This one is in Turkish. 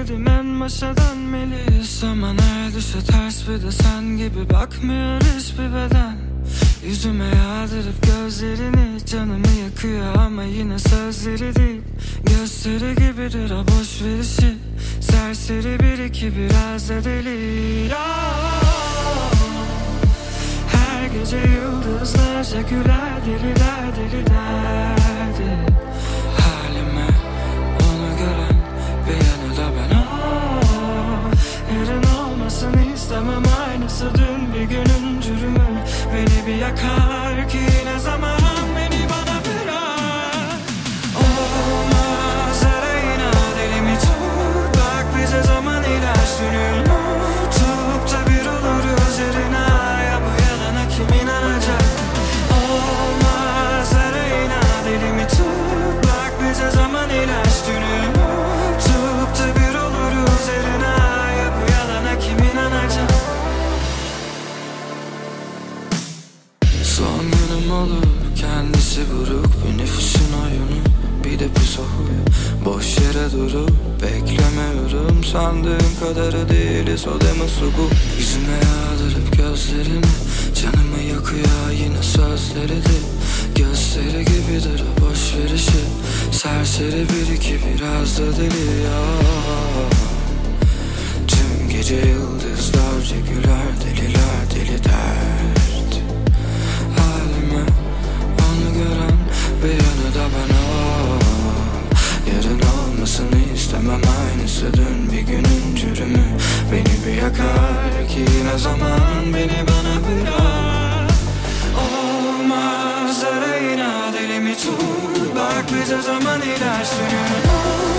söyledim en başa dönmeliyiz Ama her düşe ters bir de sen gibi bakmıyor hiçbir beden. Yüzüme yağdırıp gözlerini canımı yakıyor ama yine sözleri değil. Gösteri gibidir o boş verişi. Serseri bir iki biraz da deli! Her gece yıldızlarca güler deliler deli Bir yakar ki ne zaman beni bana bırak. Olmaz arayına deli mi tut Bak bize zaman ilaçlıyor Unutup olur kendisi buruk Bir nüfusun oyunu bir de pis huyu Boş yere durup beklemiyorum. Sandığım kadarı değiliz o deme sugu. Yüzüme yağdırıp gözlerini Canımı yakıyor yine sözleri de. Gösteri gibidir o boş verişi Serseri bir iki biraz da deli ya da ben o. Yarın olmasını istemem aynısı dün bir günün cürümü. Beni bir yakar ki ne zaman beni bana bırak. Olmaz arayına deli mi tut? Bak bize zaman ilaçlıyor